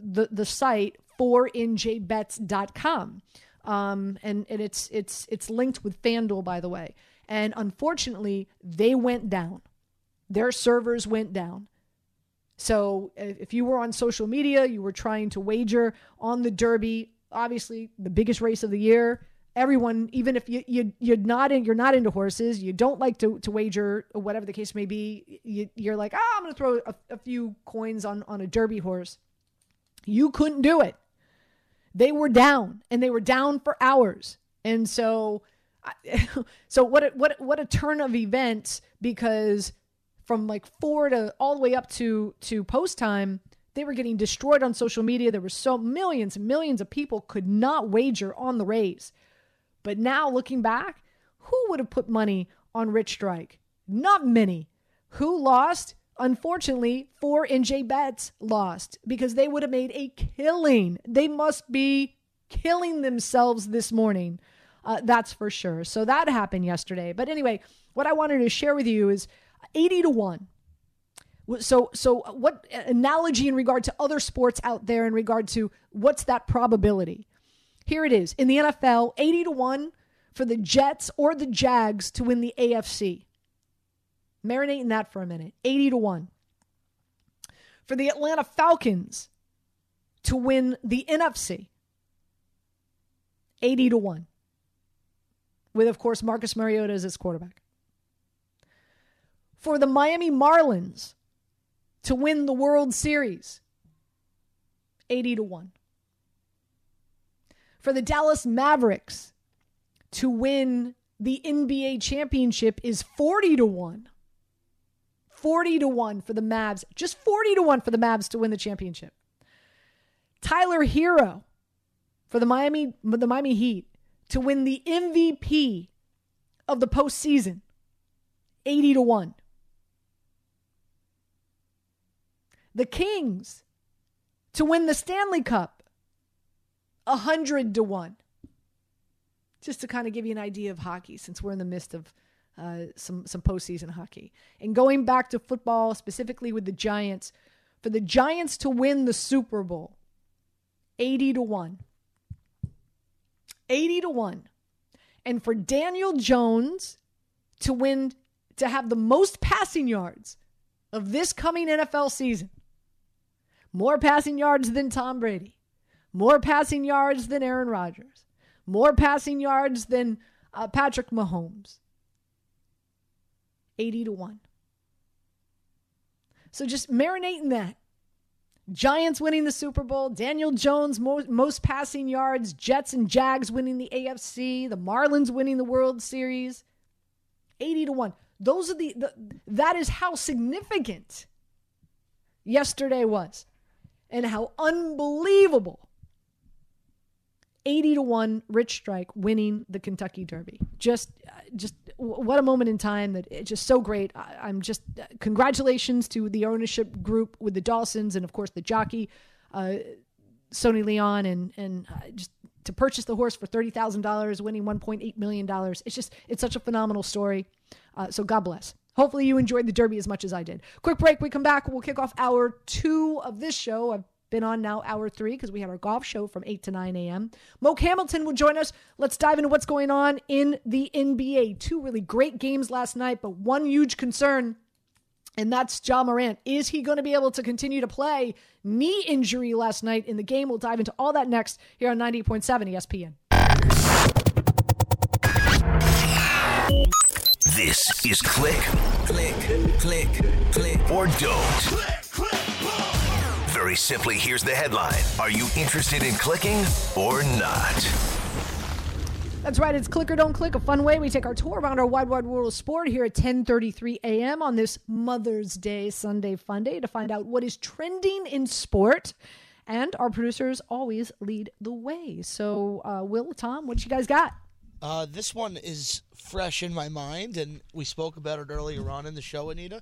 the the site 4njbets.com. Um, and, and it's it's it's linked with FanDuel, by the way. And unfortunately, they went down. Their servers went down. So if you were on social media, you were trying to wager on the Derby, obviously the biggest race of the year, everyone, even if you, you you're not in, you're not into horses, you don't like to, to wager, whatever the case may be, you, you're like, oh, I'm going to throw a, a few coins on on a Derby horse. You couldn't do it. They were down, and they were down for hours, and so, (laughs) so what? A, what? What a turn of events because from like four to all the way up to to post time they were getting destroyed on social media there were so millions and millions of people could not wager on the race but now looking back, who would have put money on Rich Strike? Not many. Who lost? Unfortunately, four NJ bets lost because they would have made a killing. They must be killing themselves this morning. Uh, that's for sure. So that happened yesterday. But anyway, what I wanted to share with you is 80 to 1. So, so what analogy in regard to other sports out there in regard to what's that probability? Here it is in the NFL 80 to 1 for the Jets or the Jags to win the AFC. Marinate in that for a minute 80 to 1. For the Atlanta Falcons to win the NFC 80 to 1. With, of course, Marcus Mariota as its quarterback. For the Miami Marlins to win the World Series 80 to 1 for the Dallas Mavericks to win the NBA championship is 40 to 1. 40 to 1 for the Mavs. Just 40 to 1 for the Mavs to win the championship. Tyler Herro for the Miami the Miami Heat to win the MVP of the postseason, 80 to 1. The Kings to win the Stanley Cup, 100 to 1. Just to kind of give you an idea of hockey, since we're in the midst of uh, some, some postseason hockey. And going back to football, specifically with the Giants, for the Giants to win the Super Bowl, 80 to 1. 80 to 1. And for Daniel Jones to win, to have the most passing yards of this coming NFL season, more passing yards than Tom Brady, more passing yards than Aaron Rodgers, more passing yards than uh, Patrick Mahomes. 80 to 1. So just marinate in that. Giants winning the Super Bowl, Daniel Jones most, most passing yards, Jets and Jags winning the AFC, the Marlins winning the World Series. 80 to 1. Those are the, the that is how significant yesterday was and how unbelievable 80 to 1 Rich Strike winning the Kentucky Derby. Just just what a moment in time that it's just so great. I, am just congratulations to the ownership group with the Dawsons and of course the jockey uh, Sonny Leon and and uh, just to purchase the horse for $30,000 winning 1.8 million dollars. It's just it's such a phenomenal story. Uh, so God bless. Hopefully you enjoyed the Derby as much as I did. Quick break. We come back. We'll kick off hour two of this show. I've been on now hour three because we have our golf show from 8 to 9 a.m. Moke Hamilton will join us. Let's dive into what's going on in the NBA. Two really great games last night, but one huge concern, and that's Ja Morant. Is he going to be able to continue to play? Knee injury last night in the game. We'll dive into all that next here on 90.7 ESPN. This is Click, Click, Click, Click, or Don't. Click, click, Very simply, here's the headline Are you interested in clicking or not? That's right. It's click or don't click. A fun way we take our tour around our wide, wide world of sport here at 10:33 a.m. on this Mother's Day Sunday Fun Day to find out what is trending in sport. And our producers always lead the way. So, uh, Will, Tom, what you guys got? Uh, this one is fresh in my mind, and we spoke about it earlier on in the show, Anita.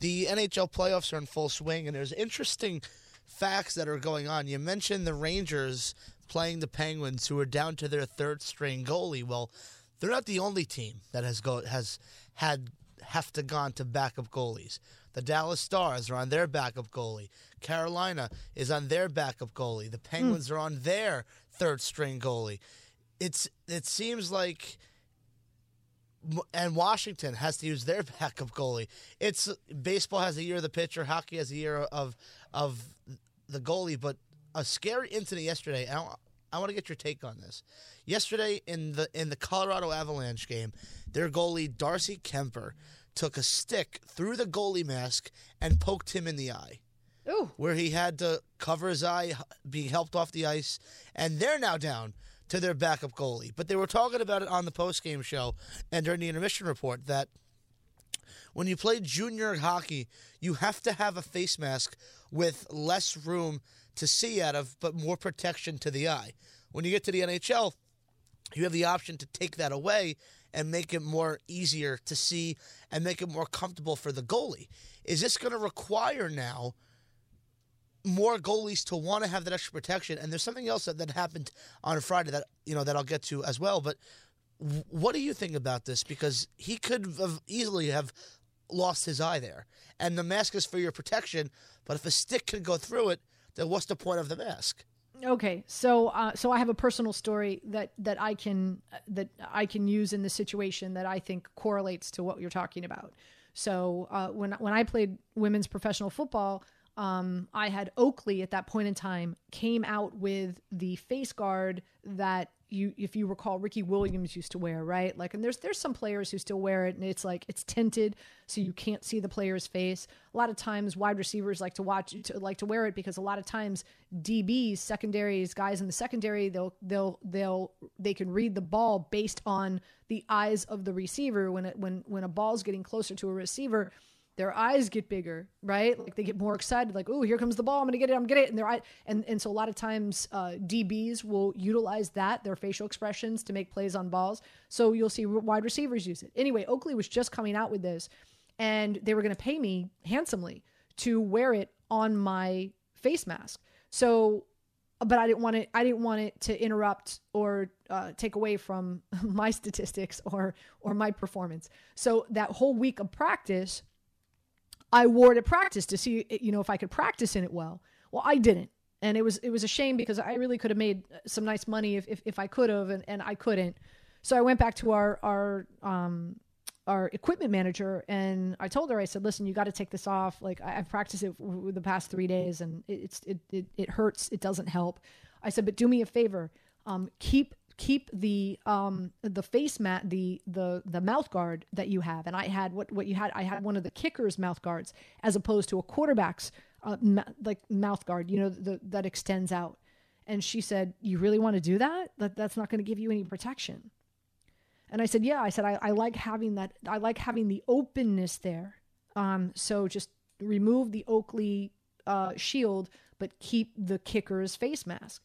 The NHL playoffs are in full swing, and there's interesting facts that are going on. You mentioned the Rangers playing the Penguins, who are down to their third string goalie. Well, they're not the only team that has go has had have to gone to backup goalies. The Dallas Stars are on their backup goalie. Carolina is on their backup goalie. The Penguins mm. are on their third string goalie it's it seems like and Washington has to use their (laughs) backup goalie. It's baseball has a year of the pitcher, hockey has a year of of the goalie. But a scary incident yesterday. I, I want to get your take on this. Yesterday in the in the Colorado Avalanche game, their goalie Darcy Kuemper took a stick through the goalie mask and poked him in the eye. Ooh. Where he had to cover his eye, being helped off the ice, and they're now down to their backup goalie. But they were talking about it on the post-game show and during the intermission report that when you play junior hockey, you have to have a face mask with less room to see out of, but more protection to the eye. When you get to the NHL, you have the option to take that away and make it more easier to see and make it more comfortable for the goalie. Is this going to require now more goalies to want to have that extra protection. And there's something else that, that happened on Friday that you know that I'll get to as well. But what do you think about this? Because he could have easily have lost his eye there, and the mask is for your protection. But if a stick can go through it, then what's the point of the mask? Okay, so uh, so I have a personal story that that I can that I can use in this situation that I think correlates to what you're talking about. So uh, when when I played women's professional football, um, I had Oakley at that point in time came out with the face guard that you, if you recall, Ricky Williams used to wear, right? Like, and there's there's some players who still wear it, and it's like it's tinted, so you can't see the player's face. A lot of times, wide receivers like to watch, to, like to wear it because a lot of times DBs, secondaries, guys in the secondary, they'll they'll they'll they can read the ball based on the eyes of the receiver when it when when a ball's getting closer to a receiver their eyes get bigger, right? Like they get more excited, like, oh, here comes the ball, I'm gonna get it, I'm gonna get it. And their eye and, and so a lot of times uh, DBs will utilize that, their facial expressions to make plays on balls. So you'll see wide receivers use it. Anyway, Oakley was just coming out with this, and they were gonna pay me handsomely to wear it on my face mask. So but I didn't want it. I didn't want it to interrupt or uh, take away from (laughs) my statistics or or my performance. So that whole week of practice, I wore it at practice to see you know if I could practice in it well. Well, I didn't, and it was it was a shame because I really could have made some nice money if if, if I could have, and, and I couldn't. So I went back to our our um, our equipment manager and I told her, I said, listen, you got to take this off. Like I, have practiced it for the past three days and it's, it, it, it hurts. It doesn't help. I said, but do me a favor. Um, keep, keep the, um, the face mat, the, the, the mouth guard that you have. And I had what, what you had, I had one of the kickers mouth guards as opposed to a quarterback's, uh, ma- like mouth guard, you know, the, that extends out. And she said, you really want to do that? That that's not going to give you any protection. And I said, yeah, I said, I, I like having that. I like having the openness there. Um, so just remove the Oakley uh, shield, but keep the kicker's face mask.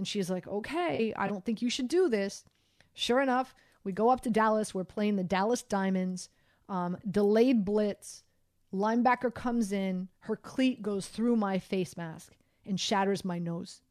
And she's like, okay, I don't think you should do this. Sure enough, we go up to Dallas. We're playing the Dallas Diamonds. Um, delayed blitz. Linebacker comes in. Her cleat goes through my face mask and shatters my nose.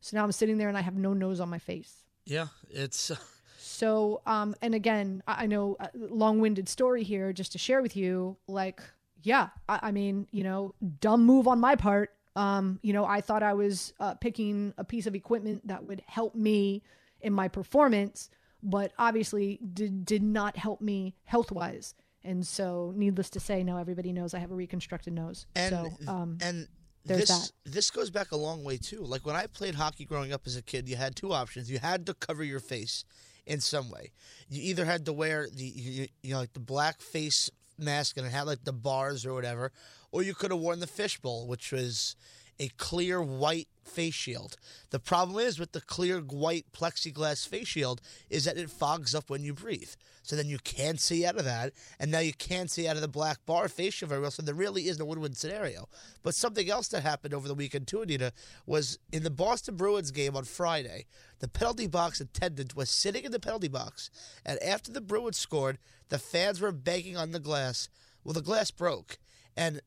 So now I'm sitting there and I have no nose on my face. Yeah, it's. (laughs) So, um, and again, I, know a long-winded story here, just to share with you. Like, yeah, I, I mean, you know, dumb move on my part. Um, you know, I thought I was uh, picking a piece of equipment that would help me in my performance, but obviously did did not help me health wise. And so, needless to say, now everybody knows I have a reconstructed nose. And so, um, and there's this that. this goes back a long way too. Like when I played hockey growing up as a kid, you had two options. You had to cover your face in some way. You either had to wear the you, you know like the black face mask and it had like the bars or whatever, or you could have worn the fishbowl, which was a clear white face shield. The problem is with the clear white plexiglass face shield is that it fogs up when you breathe. So then you can't see out of that, and now you can't see out of the black bar face shield very well. So there really is no win-win scenario. But something else that happened over the weekend too, Anita, was in the Boston Bruins game on Friday. The penalty box attendant was sitting in the penalty box, and after the Bruins scored, the fans were banging on the glass. Well, the glass broke, and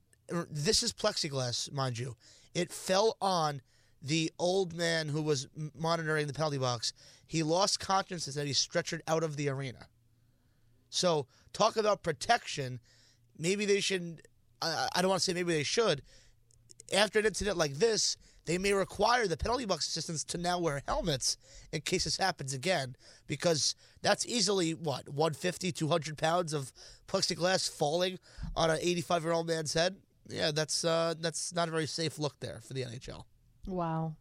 this is plexiglass, mind you. It fell on the old man who was monitoring the penalty box. He lost consciousness and he stretchered out of the arena. So, talk about protection. Maybe they should, I, I don't want to say maybe they should. After an incident like this, they may require the penalty box assistants to now wear helmets in case this happens again, because that's easily, what, 150, 200 pounds of plexiglass falling on an 85 year old man's head? Yeah, that's uh, that's not a very safe look there for the NHL. Wow.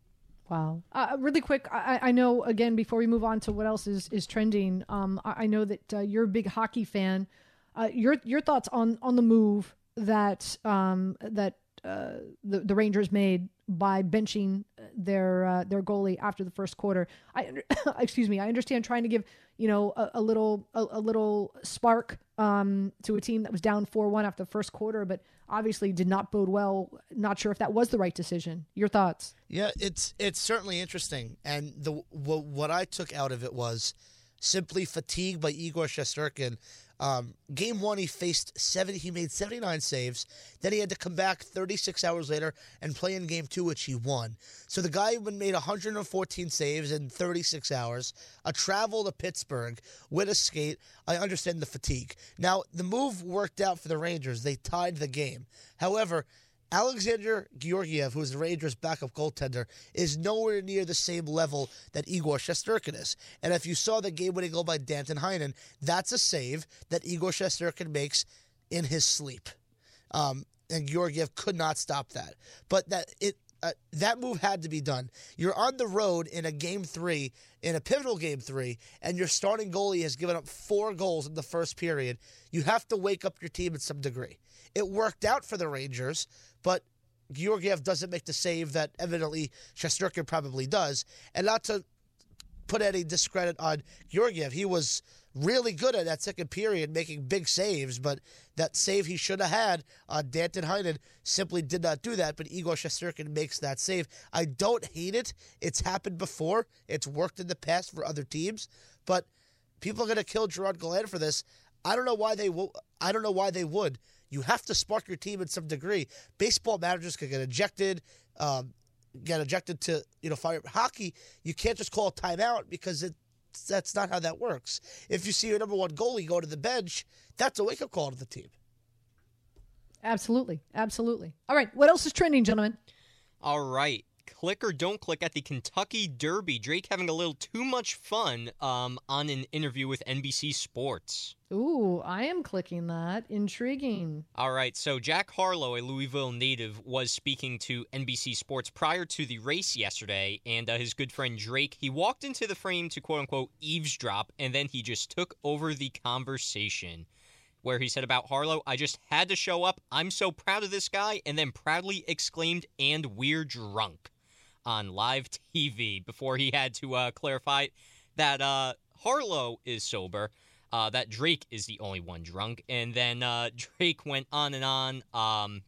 Wow. Uh, really quick, I, I, know again before we move on to what else is is trending. Um, I, I know that uh, you're a big hockey fan. Uh, your your thoughts on on the move that um, that uh, the the Rangers made by benching their uh, their goalie after the first quarter. I (coughs) excuse me. I understand trying to give you know a, a little a, a, little spark um, to a team that was down four one after the first quarter, but obviously did not bode well. Not sure if that was the right decision. Your thoughts? Yeah, it's it's certainly interesting, and the what I took out of it was simply fatigue by Igor Shesterkin um, game one, he faced 70. He made 79 saves. Then he had to come back 36 hours later and play in game two, which he won. So the guy made 114 saves in 36 hours. A travel to Pittsburgh with a skate. I understand the fatigue. Now the move worked out for the Rangers. They tied the game. However, Alexander Georgiev, who is the Rangers' backup goaltender, is nowhere near the same level that Igor Shesterkin is. And if you saw the game-winning goal by Danton Heinen, that's a save that Igor Shesterkin makes in his sleep. Um, and Georgiev could not stop that. But that it uh, that move had to be done. You're on the road in a game three, in a pivotal game three, and your starting goalie has given up four goals in the first period. You have to wake up your team in some degree. It worked out for the Rangers, but Georgiev doesn't make the save that evidently Shesterkin probably does. And not to put any discredit on Georgiev. He was really good at that second period, making big saves, but that save he should have had on Danton Heinen simply did not do that. But Igor Shesterkin makes that save. I don't hate it. It's happened before. It's worked in the past for other teams, but people are going to kill Gerard Gallant for this. I don't know why they. I don't know why they would. You have to spark your team in some degree. Baseball managers could get ejected. Um, get ejected to you know fire hockey you can't just call a timeout because it that's not how that works if you see your number one goalie go to the bench that's a wake-up call to the team Absolutely. Absolutely. All right. What else is trending, gentlemen? All right. Click or don't click at the Kentucky Derby. Drake having a little too much fun um, on an interview with NBC Sports. Ooh, I am clicking that. Intriguing. All right, so Jack Harlow, a Louisville native, was speaking to NBC Sports prior to the race yesterday, and uh, his good friend Drake, he walked into the frame to quote unquote eavesdrop, and then he just took over the conversation. Where he said about Harlow, I just had to show up. I'm so proud of this guy, and then proudly exclaimed, and we're drunk on live TV before he had to uh, clarify that uh, Harlow is sober, uh, that Drake is the only one drunk, and then uh, Drake went on and on, um,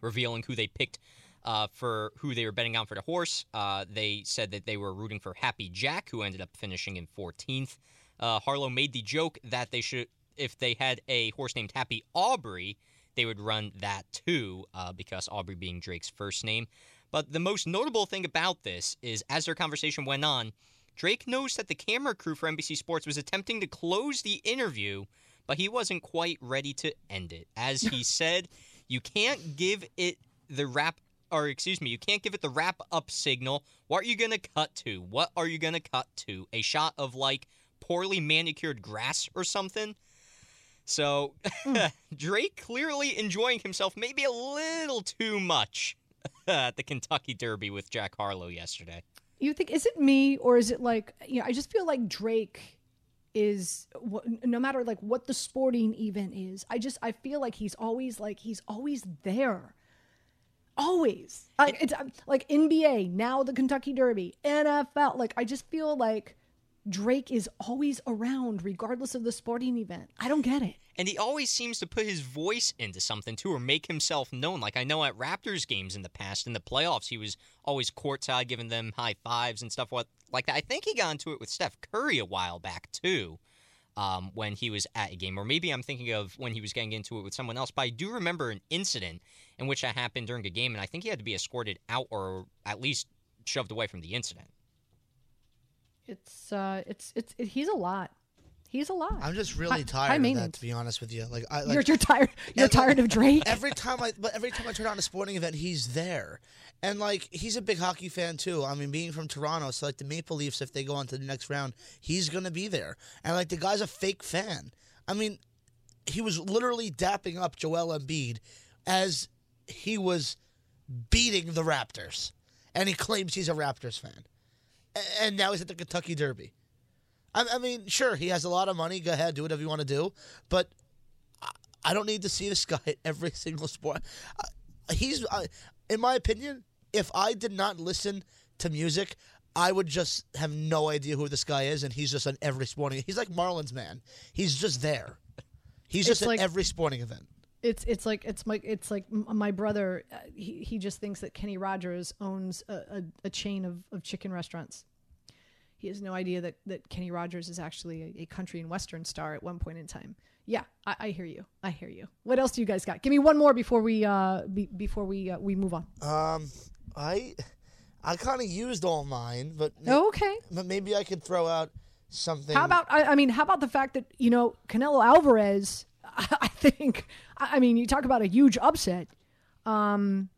revealing who they picked uh, for who they were betting on for the horse. Uh, they said that they were rooting for Happy Jack, who ended up finishing in 14th. Uh, Harlow made the joke that they should, if they had a horse named Happy Aubrey, they would run that too, because Aubrey being Drake's first name. But the most notable thing about this is, as their conversation went on, Drake knows that the camera crew for NBC Sports was attempting to close the interview, but he wasn't quite ready to end it. As he (laughs) said, you can't give it the wrap, or excuse me, you can't give it the wrap up signal. What are you going to cut to? What are you going to cut to? A shot of like poorly manicured grass or something? So, hmm. (laughs) Drake clearly enjoying himself maybe a little too much (laughs) at the Kentucky Derby with Jack Harlow yesterday. You think is it me or is it like you know? I just feel like Drake is no matter like what the sporting event is. I just I feel like he's always like he's always there. Always. Like it's um, like NBA, now the Kentucky Derby, NFL. Like I just feel like Drake is always around regardless of the sporting event. I don't get it. And he always seems to put his voice into something too, or make himself known. Like I know at Raptors games in the past, in the playoffs, he was always courtside, giving them high fives and stuff like that. I think he got into it with Steph Curry a while back too, um, when he was at a game. Or maybe I'm thinking of when he was getting into it with someone else. But I do remember an incident in which that happened during a game, and I think he had to be escorted out or at least shoved away from the incident. It's uh it's it's it, he's a lot. He's alive. I'm just really tired of that, to be honest with you. Like, I, like You're you're tired. You're every- tired of Drake. Every time I, but every time I turn on a sporting event, he's there, and like he's a big hockey fan too. I mean, being from Toronto, so like the Maple Leafs, if they go on to the next round, he's gonna be there, and like the guy's a fake fan. I mean, he was literally dapping up Joel Embiid as he was beating the Raptors, and he claims he's a Raptors fan, and now he's at the Kentucky Derby. I, I mean, sure, he has a lot of money. Go ahead, do whatever you want to do, but I don't need to see this (laughs) guy at every single sport. Uh, he's, in my opinion, if I did not listen to music, I would just have no idea who this guy is, and he's just on every sporting. He's like Marlins man. He's just there. He's It's just like- at every sporting event. It's it's like it's my it's like my brother. Uh, he he just thinks that Kenny Rogers owns a, a, a chain of, of chicken restaurants. He has no idea that, that Kenny Rogers is actually a, a country and western star at one point in time. Yeah, I, I hear you. I hear you. What else do you guys got? Give me one more before we uh be, before we uh, we move on. Um, I, I kind of used all mine, but Oh, okay. but maybe I could throw out something. How about I, I mean, how about the fact that you know Canelo Alvarez? (laughs) I think I I mean you talk about a huge upset. Um,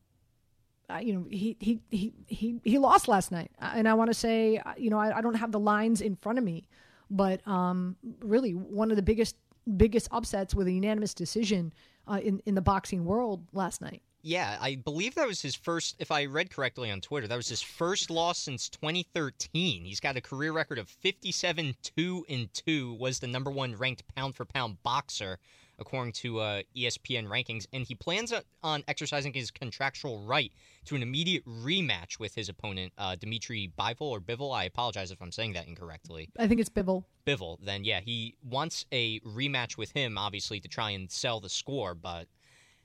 you know he he he he he lost last night, and I want to say uh, you know I, I don't have the lines in front of me, but um, really one of the biggest biggest upsets with a unanimous decision uh, in in the boxing world last night. Yeah, I believe that was his first, if I read correctly on Twitter, that was his first loss since 2013. He's got a career record of 57 2 and 2, was the number one ranked pound for pound boxer according to uh, ESPN rankings, and he plans on exercising his contractual right to an immediate rematch with his opponent, uh, Dimitri Bivol or Bivol. I apologize if I'm saying that incorrectly. I think it's Bivol. Bivol. Then yeah, he wants a rematch with him, obviously to try and sell the score, but.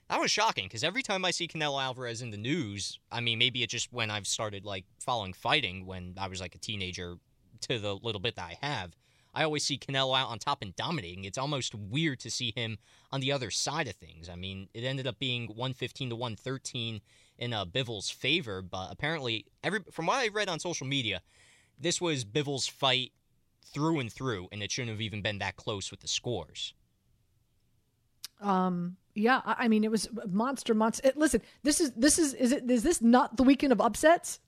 That was shocking because every time I see Canelo Alvarez in the news, I mean, maybe it's just when I've started like following fighting when I was like a teenager to the little bit that I have. I always see Canelo out on top and dominating. It's almost weird to see him on the other side of things. I mean, it ended up being 115 to 113 in uh, Bivol's favor, but apparently, every from what I read on social media, this was Bivol's fight through and through, and it shouldn't have even been that close with the scores. Um, yeah, I mean it was monster, monster. Listen, this is this is is it is this not the weekend of upsets?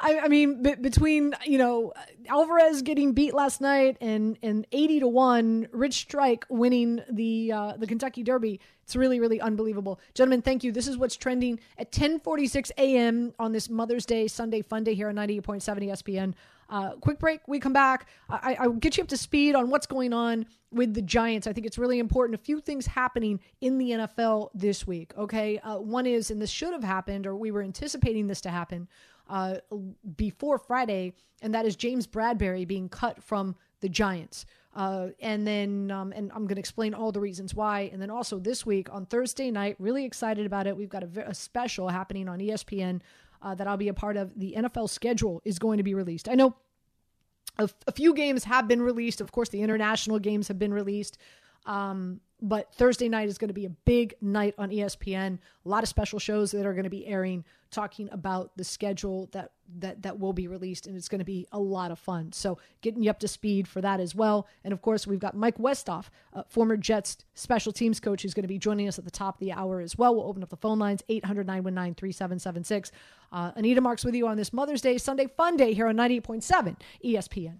I, I, mean, b- between you know Alvarez getting beat last night and and eighty to one, Rich Strike winning the uh, the Kentucky Derby, it's really really unbelievable, gentlemen. Thank you. This is what's trending at ten forty six a.m. on this Mother's Day Sunday Fun Day here on ninety eight point seven ESPN. Uh, quick break. We come back. I, I will get you up to speed on what's going on with the Giants. I think it's really important. A few things happening in the NFL this week. Okay, uh, one is, and this should have happened, or we were anticipating this to happen uh, before Friday, and that is James Bradberry being cut from the Giants. Uh, and then, um, and I'm going to explain all the reasons why. And then also this week on Thursday night, really excited about it. We've got a, a special happening on ESPN uh, that I'll be a part of. The NFL schedule is going to be released. I know a, a few games have been released. Of course, the international games have been released. Um, but Thursday night is going to be a big night on ESPN. A lot of special shows that are going to be airing, talking about the schedule that that that will be released, and it's going to be a lot of fun. So getting you up to speed for that as well. And of course, we've got Mike Westhoff, uh, former Jets special teams coach, who's going to be joining us at the top of the hour as well. We'll open up the phone lines 800-919-3776. Uh, Anita Marks with you on this Mother's Day Sunday Fun Day here on 98.7 ESPN.